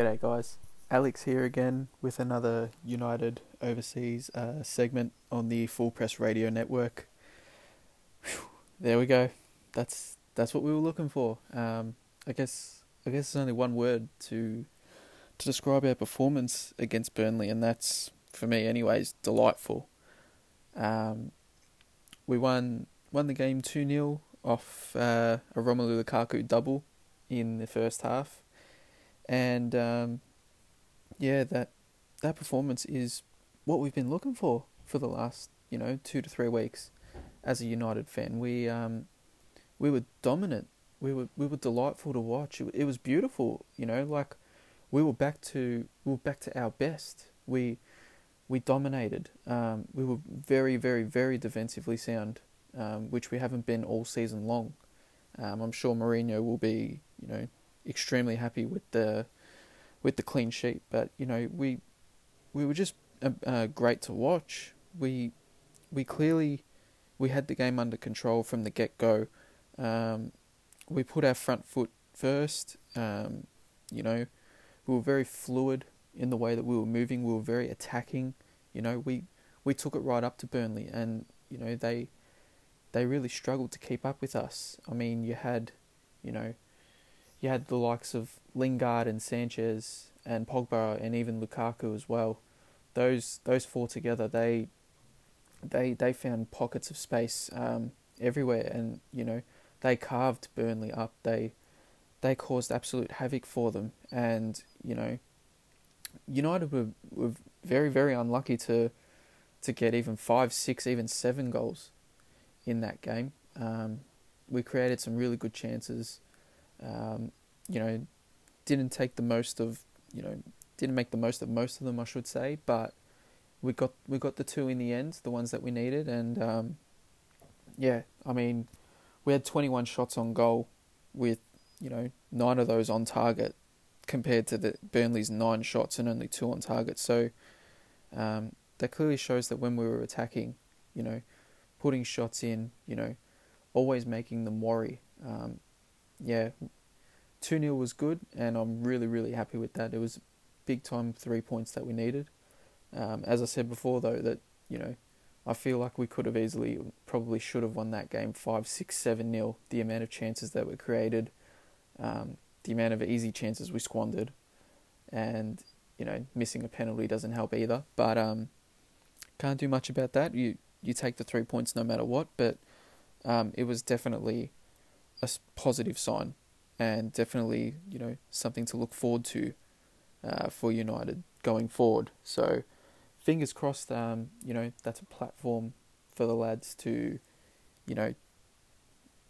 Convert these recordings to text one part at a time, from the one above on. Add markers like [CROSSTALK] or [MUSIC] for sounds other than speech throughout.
G'day, guys. Alex here again with another United Overseas uh, segment on the Full Press Radio Network. Whew, there we go. That's that's what we were looking for. Um, I guess I guess there's only one word to to describe our performance against Burnley, and that's for me, anyways, delightful. Um, we won won the game two 0 off uh, a Romelu Lukaku double in the first half, and um, yeah, that that performance is what we've been looking for for the last you know two to three weeks. As a United fan, we um, we were dominant. We were we were delightful to watch. It, it was beautiful, you know, like we were back to we were back to our best. We we dominated. Um, we were very, very, very defensively sound, um, which we haven't been all season long. Um, I'm sure Mourinho will be, you know, extremely happy with the with the clean sheet. But you know, we we were just uh, uh, great to watch. We we clearly we had the game under control from the get go. Um, we put our front foot first. Um, you know, we were very fluid in the way that we were moving. We were very attacking. You know, we we took it right up to Burnley, and you know they they really struggled to keep up with us. I mean, you had, you know, you had the likes of Lingard and Sanchez and Pogba and even Lukaku as well. Those those four together, they they they found pockets of space um, everywhere, and you know they carved Burnley up. They they caused absolute havoc for them, and you know United were, were very very unlucky to to get even five, six, even seven goals in that game. Um, we created some really good chances. Um, you know, didn't take the most of you know didn't make the most of most of them, I should say, but we got we got the two in the end, the ones that we needed, and um, yeah, I mean, we had 21 shots on goal, with you know nine of those on target, compared to the Burnley's nine shots and only two on target. So um, that clearly shows that when we were attacking, you know, putting shots in, you know, always making them worry. Um, yeah, 2 0 was good, and I'm really, really happy with that. It was big time three points that we needed. Um, as I said before, though, that, you know, I feel like we could have easily, probably should have won that game 5 6 7 0. The amount of chances that were created, um, the amount of easy chances we squandered, and, you know, missing a penalty doesn't help either. But um, can't do much about that. You, you take the three points no matter what, but um, it was definitely a positive sign and definitely you know something to look forward to uh, for United going forward. So fingers crossed. Um, you know that's a platform for the lads to you know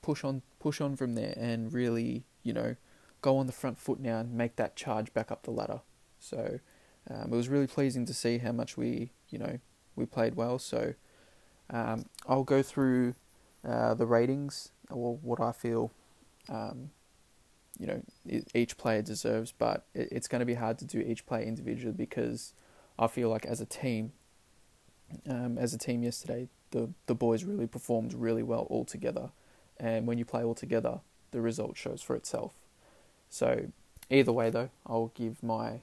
push on push on from there and really you know go on the front foot now and make that charge back up the ladder. So um, it was really pleasing to see how much we you know we played well. So um, I'll go through uh, the ratings or what I feel um, you know each player deserves, but it's going to be hard to do each player individually because I feel like as a team, um, as a team yesterday, the the boys really performed really well all together, and when you play all together, the result shows for itself. So either way, though, I'll give my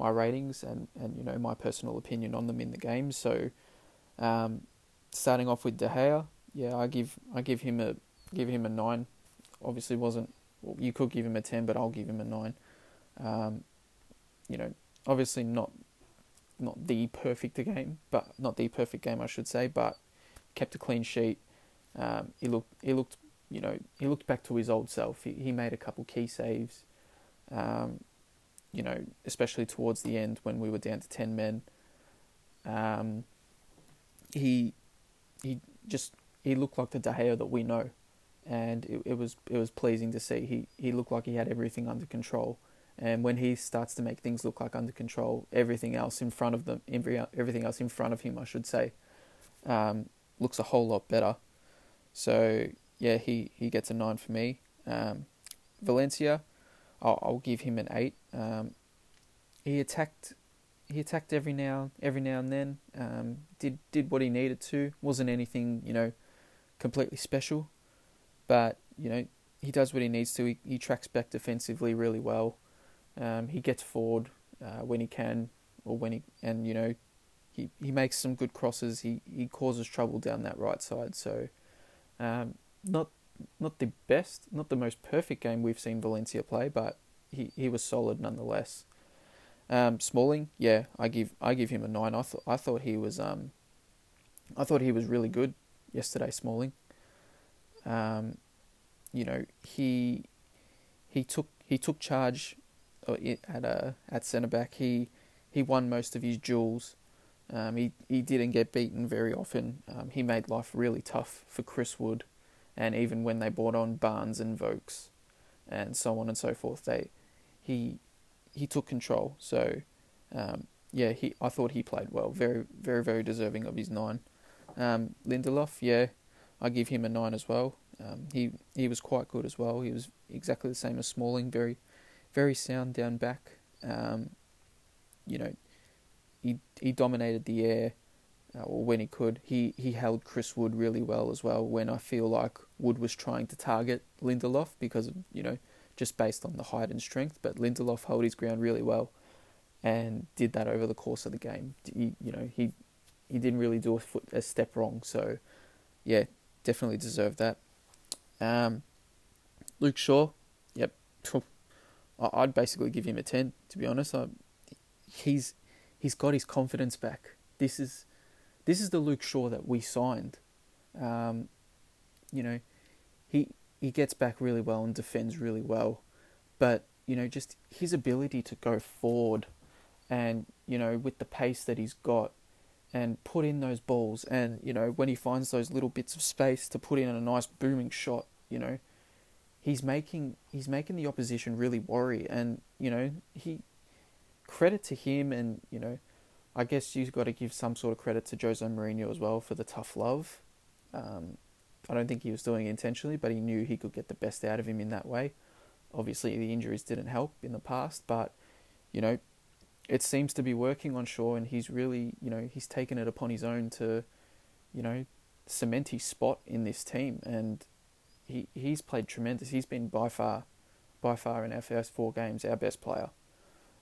my ratings and, and you know my personal opinion on them in the game. So um, starting off with De Gea, yeah, I give I give him a give him a nine. Obviously, wasn't you could give him a 10, but I'll give him a 9. Um, you know, obviously not not the perfect game, but not the perfect game, I should say, but kept a clean sheet. Um, he looked, he looked, you know, he looked back to his old self. He, he made a couple key saves, um, you know, especially towards the end when we were down to 10 men. Um, he, he just, he looked like the De Gea that we know and it, it was it was pleasing to see. He he looked like he had everything under control, and when he starts to make things look like under control, everything else in front of them, every everything else in front of him, I should say, um, looks a whole lot better. So yeah, he, he gets a nine for me. Um, Valencia, I'll, I'll give him an eight. Um, he attacked he attacked every now every now and then. Um, did did what he needed to. wasn't anything you know completely special. But you know, he does what he needs to. He, he tracks back defensively really well. Um, he gets forward uh, when he can, or when he and you know, he he makes some good crosses. He he causes trouble down that right side. So, um, not not the best, not the most perfect game we've seen Valencia play, but he, he was solid nonetheless. Um, Smalling, yeah, I give I give him a nine. I thought I thought he was um, I thought he was really good yesterday. Smalling, um, you know he he took he took charge uh, at uh, at centre back. He he won most of his duels. Um, he he didn't get beaten very often. Um, he made life really tough for Chris Wood, and even when they brought on Barnes and Vokes, and so on and so forth, they he he took control. So, um, yeah, he I thought he played well. Very, very, very deserving of his nine. Um, Lindelof, yeah, I give him a nine as well. Um, he he was quite good as well. He was exactly the same as Smalling. Very, very sound down back. Um, you know, he he dominated the air, uh, or when he could. He he held Chris Wood really well as well. When I feel like Wood was trying to target Lindelof because of you know just based on the height and strength. But Lindelof held his ground really well, and did that over the course of the game. He, you know, he he didn't really do a foot a step wrong. So, yeah, definitely deserved that. Um, Luke Shaw, yep, [LAUGHS] I'd basically give him a ten. To be honest, I, he's he's got his confidence back. This is this is the Luke Shaw that we signed. Um, you know, he he gets back really well and defends really well. But, you know, just his ability to go forward and, you know, with the pace that he's got and put in those balls and, you know, when he finds those little bits of space to put in a nice booming shot, you know, he's making he's making the opposition really worry and, you know, he credit to him and, you know, I guess you've got to give some sort of credit to Jose Mourinho as well for the tough love. Um, I don't think he was doing it intentionally, but he knew he could get the best out of him in that way. Obviously, the injuries didn't help in the past, but you know, it seems to be working on Shaw, and he's really, you know, he's taken it upon his own to, you know, cement his spot in this team, and he he's played tremendous. He's been by far, by far in our first four games our best player.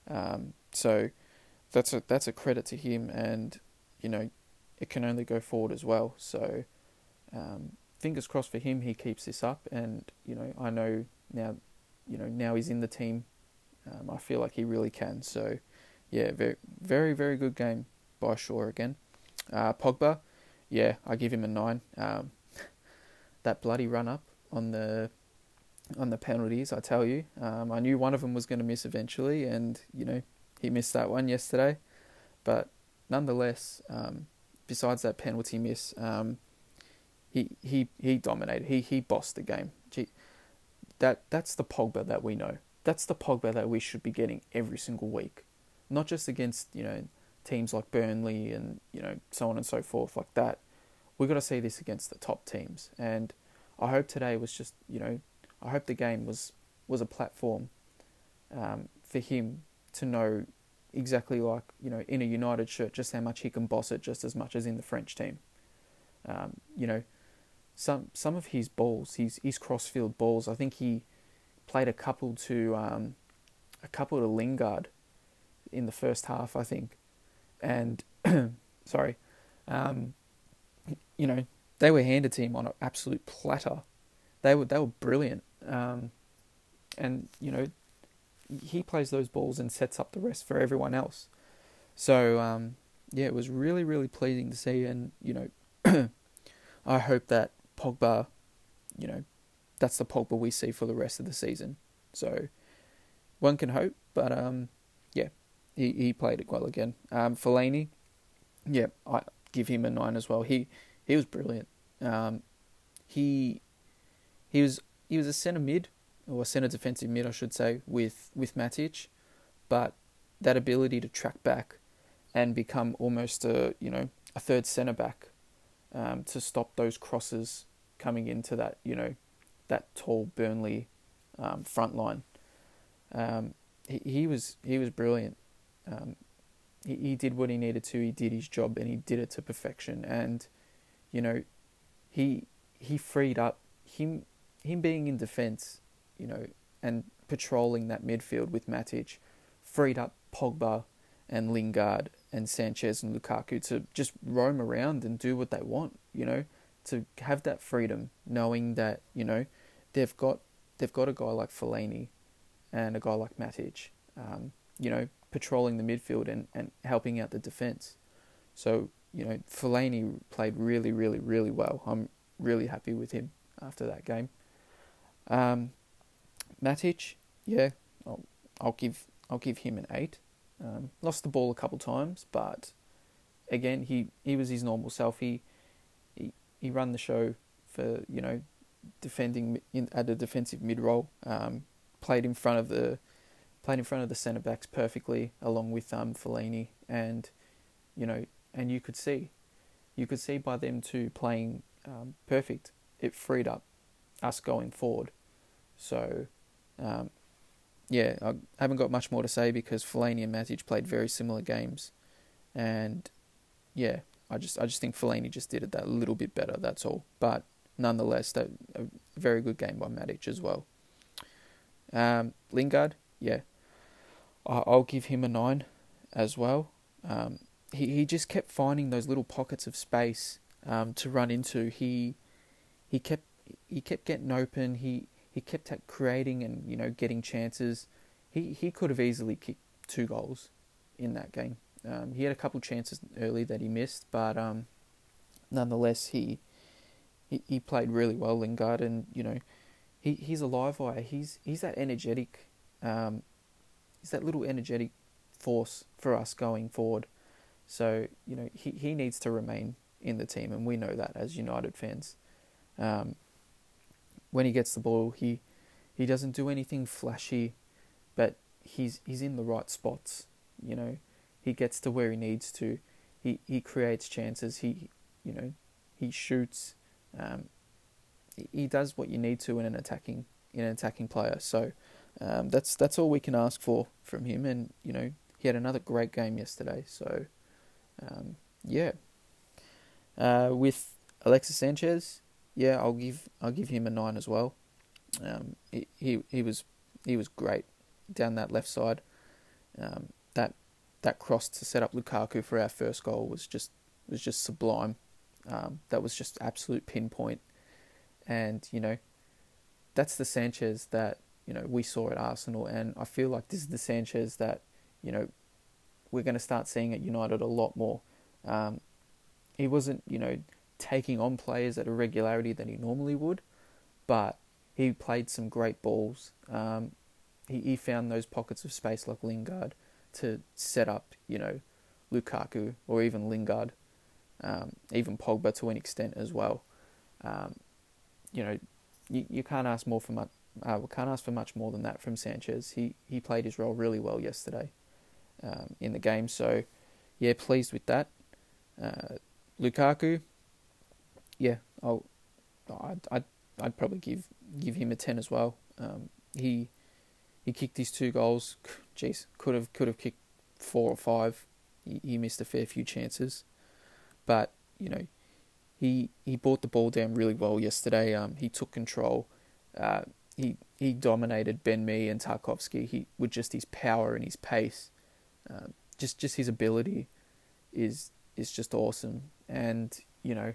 Um, so that's a that's a credit to him, and you know, it can only go forward as well. So. Um, fingers crossed for him. He keeps this up, and you know, I know now, you know, now he's in the team. Um, I feel like he really can. So, yeah, very, very, very good game by Shaw again. Uh, Pogba, yeah, I give him a nine. Um, [LAUGHS] that bloody run up on the on the penalties, I tell you, um, I knew one of them was going to miss eventually, and you know, he missed that one yesterday. But nonetheless, um, besides that penalty miss, um, he he he dominated. He he bossed the game. Gee, that that's the Pogba that we know. That's the Pogba that we should be getting every single week, not just against you know teams like Burnley and you know so on and so forth like that. We've got to see this against the top teams, and I hope today was just you know I hope the game was was a platform um, for him to know exactly like you know in a United shirt just how much he can boss it just as much as in the French team. Um, you know, some some of his balls, his his crossfield balls. I think he played a couple to um, a couple to Lingard in the first half. I think, and [CLEARS THROAT] sorry, um, you know they were handed to him on an absolute platter. They were they were brilliant, um, and you know he plays those balls and sets up the rest for everyone else. So um, yeah, it was really really pleasing to see, and you know [CLEARS THROAT] I hope that Pogba, you know, that's the Pogba we see for the rest of the season. So one can hope, but um, he, he played it well again. Um, Fellaini, yeah, I give him a nine as well. He he was brilliant. Um, he he was he was a centre mid or a centre defensive mid, I should say, with with Matic, but that ability to track back and become almost a you know a third centre back um, to stop those crosses coming into that, you know, that tall Burnley um, front line. Um, he, he was he was brilliant. Um, he, he did what he needed to. He did his job and he did it to perfection. And you know, he he freed up him him being in defence, you know, and patrolling that midfield with Matic freed up Pogba and Lingard and Sanchez and Lukaku to just roam around and do what they want, you know, to have that freedom, knowing that, you know, they've got they've got a guy like Fellaini and a guy like Matic, um, you know, patrolling the midfield and, and helping out the defence. So, you know, Fellaini played really, really, really well. I'm really happy with him after that game. Um, Matic, yeah, I'll, I'll give I'll give him an eight. Um, lost the ball a couple times, but again, he, he was his normal self. He, he he ran the show for you know defending in, at a defensive mid role. Um, played in front of the played in front of the centre backs perfectly, along with um, and you know, and you could see, you could see by them two playing um, perfect, it freed up us going forward. So, um, yeah, I haven't got much more to say because Fellaini and Matic played very similar games, and yeah, I just I just think Fellaini just did it that little bit better. That's all. But nonetheless, a very good game by Matic as well. Um, Lingard, yeah, I'll give him a nine as well. Um, he he just kept finding those little pockets of space um, to run into. He he kept he kept getting open. He he kept creating and you know getting chances. He he could have easily kicked two goals in that game. Um, he had a couple chances early that he missed, but um, nonetheless he, he he played really well, Lingard, and you know he he's a live wire. He's he's that energetic, um, he's that little energetic force for us going forward. So you know he he needs to remain in the team, and we know that as United fans. Um, when he gets the ball, he he doesn't do anything flashy, but he's he's in the right spots. You know, he gets to where he needs to. He he creates chances. He you know he shoots. Um, he does what you need to in an attacking in an attacking player. So um, that's that's all we can ask for from him. And you know he had another great game yesterday. So um, yeah, uh, with Alexis Sanchez, yeah, I'll give I'll give him a nine as well. Um, he, he he was he was great down that left side. Um, that that cross to set up Lukaku for our first goal was just was just sublime. Um, that was just absolute pinpoint, and you know, that's the Sanchez that you know we saw at Arsenal, and I feel like this is the Sanchez that you know we're going to start seeing at United a lot more. Um, he wasn't you know taking on players at a regularity that he normally would, but he played some great balls. Um, he, he found those pockets of space like Lingard to set up, you know, Lukaku or even Lingard, um, even Pogba to an extent as well. Um, you know, you, you can't ask more for Uh, can't ask for much more than that from Sanchez. He he played his role really well yesterday um, in the game. So, yeah, pleased with that. Uh, Lukaku, yeah, I'll, I'd, I'd, I'd probably give give him a ten as well. Um, he he kicked his two goals. Jeez, could have could have kicked four or five. He, he missed a fair few chances, but you know, he he brought the ball down really well yesterday. Um, he took control. Uh, he he dominated Ben Mee and Tarkowski. He with just his power and his pace, um, just just his ability, is is just awesome. And you know,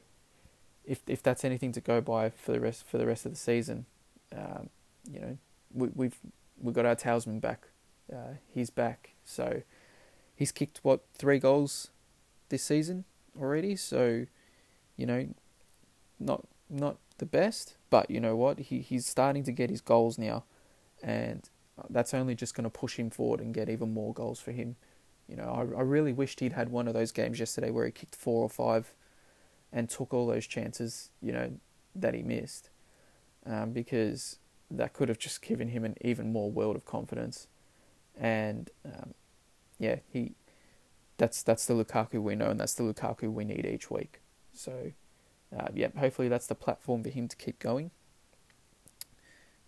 if if that's anything to go by for the rest for the rest of the season, um, you know, we, we've we've got our talisman back. Uh, he's back, so he's kicked what three goals this season already. So, you know, not not the best, but you know what? He he's starting to get his goals now, and that's only just going to push him forward and get even more goals for him. You know, I I really wished he'd had one of those games yesterday where he kicked four or five and took all those chances, you know, that he missed, um, because that could have just given him an even more world of confidence. And um, yeah, he that's that's the Lukaku we know, and that's the Lukaku we need each week. So uh, yeah, hopefully that's the platform for him to keep going.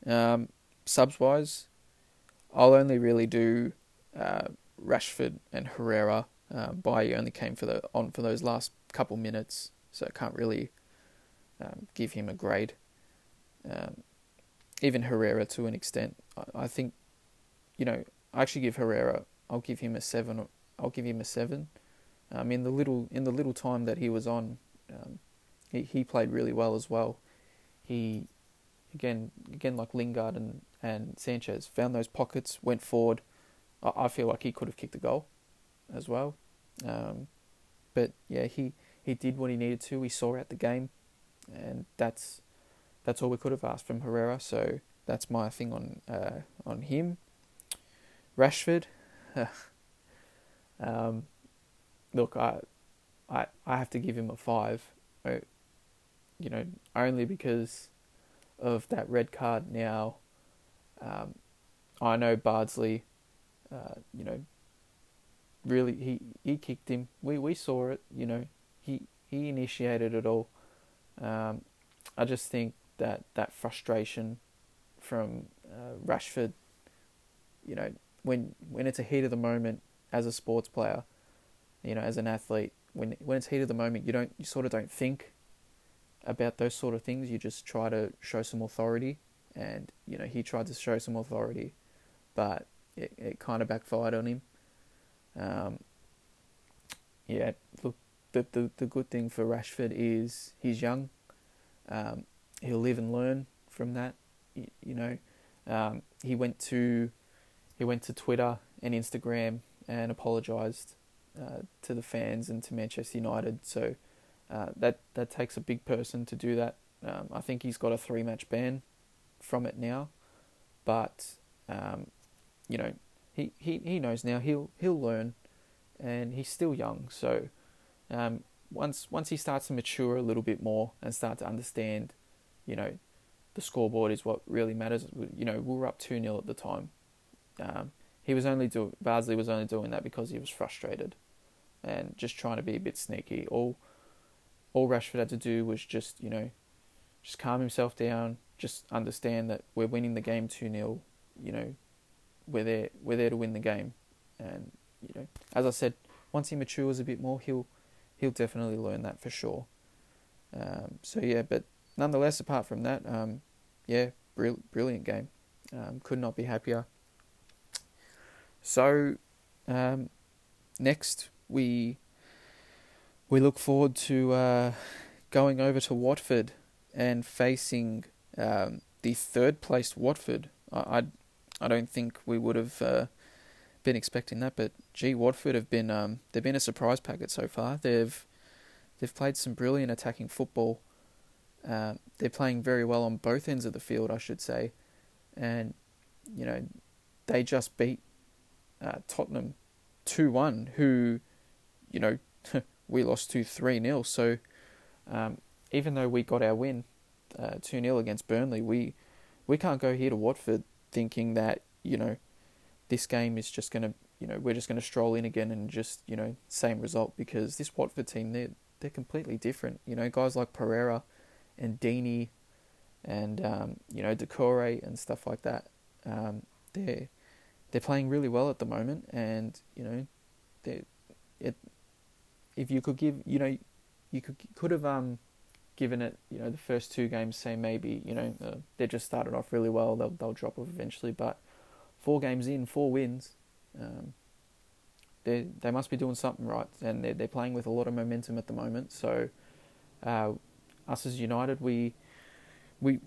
Um, subs wise, I'll only really do uh, Rashford and Herrera. Bailly only came for the on for those last couple minutes so I can't really um, give him a grade. Um, even Herrera to an extent, I, I, think, you know, I actually give Herrera I'll give him a seven. I'll give him a seven. Um, in the little in the little time that he was on, um, he he played really well as well. He again again like Lingard and and Sanchez found those pockets, went forward. I, I feel like he could have kicked the goal, as well. Um, but yeah, he he did what he needed to. We saw out the game, and that's that's all we could have asked from Herrera. So that's my thing on uh, on him. Rashford, [LAUGHS] um, look, I, I I have to give him a five. You know, only because of that red card. Now, um, I know Bardsley. Uh, you know, really he he kicked him. We we saw it. You know, he he initiated it all. Um, I just think that that frustration from uh, Rashford, you know, when when it's a heat of the moment as a sports player, you know, as an athlete, when when it's heat of the moment, you don't you sort of don't think about those sort of things. You just try to show some authority, and you know he tried to show some authority, but it, it kind of backfired on him. Um, yeah, look, the, the the good thing for Rashford is he's young. Um, he'll live and learn from that. You, you know, um, he went to he went to Twitter and Instagram and apologised uh, to the fans and to Manchester United. So uh, that that takes a big person to do that. Um, I think he's got a three match ban from it now, but um, you know he, he, he knows now he'll he'll learn, and he's still young. So um, once once he starts to mature a little bit more and start to understand, you know, the scoreboard is what really matters. You know, we were up two 0 at the time. Um, he was only doing Bardsley was only doing that because he was frustrated, and just trying to be a bit sneaky. All all Rashford had to do was just, you know, just calm himself down, just understand that we're winning the game 2 0. You know, we're there, we're there to win the game. And, you know, as I said, once he matures a bit more, he'll he'll definitely learn that for sure. Um, so, yeah, but nonetheless, apart from that, um, yeah, brilliant, brilliant game. Um, could not be happier. So, um, next we we look forward to uh, going over to Watford and facing um, the third placed Watford. I, I, I don't think we would have uh, been expecting that, but gee, Watford have been um, they've been a surprise packet so far. They've they've played some brilliant attacking football. Uh, they're playing very well on both ends of the field, I should say, and you know they just beat uh, Tottenham two one, who you know [LAUGHS] we lost 2 3 0. So um, even though we got our win uh, 2 uh, 0 against Burnley, we, we can't go here to Watford thinking that, you know, this game is just going to, you know, we're just going to stroll in again and just, you know, same result because this Watford team, they're, they're completely different. You know, guys like Pereyra and Deeney and, um, you know, Doucouré and stuff like that, um, they're, they're playing really well at the moment and, you know, they it if you could give, you know, you could could have um given it, you know, the first two games, say maybe, you know, uh, they just started off really well, they'll they'll drop off eventually, but four games in, four wins, um, they they must be doing something right, and they're they're playing with a lot of momentum at the moment. So, uh, us as United, we we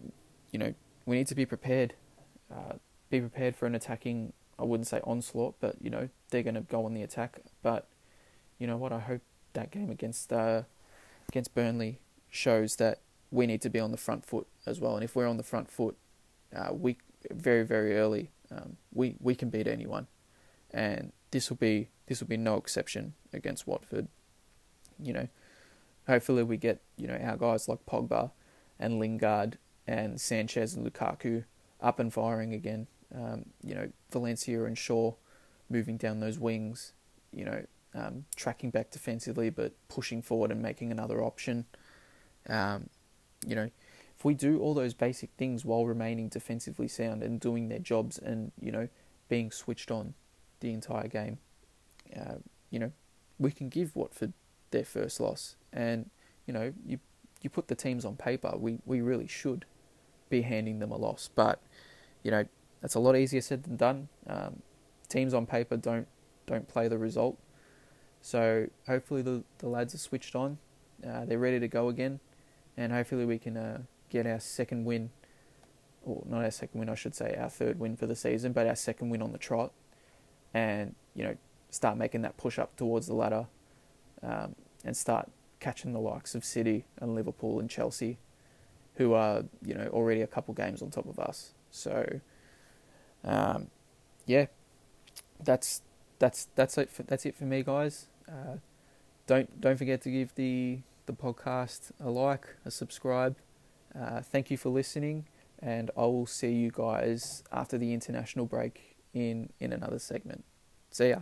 you know we need to be prepared, uh, be prepared for an attacking. I wouldn't say onslaught, but you know they're going to go on the attack. But you know what? I hope that game against uh, against Burnley shows that we need to be on the front foot as well. And if we're on the front foot, uh, we very very early, um, we we can beat anyone, and this will be this will be no exception against Watford. You know, hopefully we get you know our guys like Pogba and Lingard and Sanchez and Lukaku up and firing again. Um, you know, Valencia and Shaw moving down those wings. You know, um, tracking back defensively, but pushing forward and making another option. Um, you know, if we do all those basic things while remaining defensively sound and doing their jobs and you know being switched on the entire game, uh, you know, we can give Watford their first loss. And you know, you you put the teams on paper, we we really should be handing them a loss. But you know, that's a lot easier said than done. Um, teams on paper don't don't play the result. So hopefully the the lads are switched on. Uh, they're ready to go again, and hopefully we can uh, get our second win, or not our second win, I should say, our third win for the season, but our second win on the trot, and you know start making that push up towards the ladder, um, and start catching the likes of City and Liverpool and Chelsea, who are you know already a couple games on top of us. So, um, yeah, that's that's that's it. For, that's it for me, guys. Uh, don't don't forget to give the the podcast a like, a subscribe. Uh, thank you for listening, and I will see you guys after the international break in in another segment. See ya.